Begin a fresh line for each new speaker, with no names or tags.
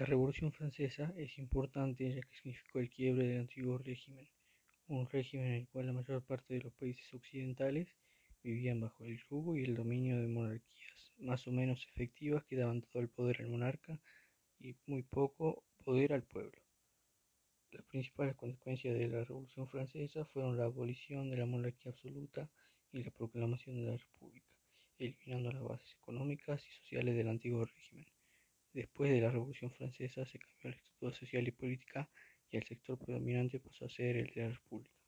La Revolución Francesa es importante ya que significó el quiebre del antiguo régimen, un régimen en el cual la mayor parte de los países occidentales vivían bajo el yugo y el dominio de monarquías más o menos efectivas que daban todo el poder al monarca y muy poco poder al pueblo. Las principales consecuencias de la Revolución Francesa fueron la abolición de la monarquía absoluta y la proclamación de la República, eliminando las bases económicas y sociales del antiguo régimen. Después de la Revolución Francesa se cambió la estructura social y política y el sector predominante pasó a ser el de la República.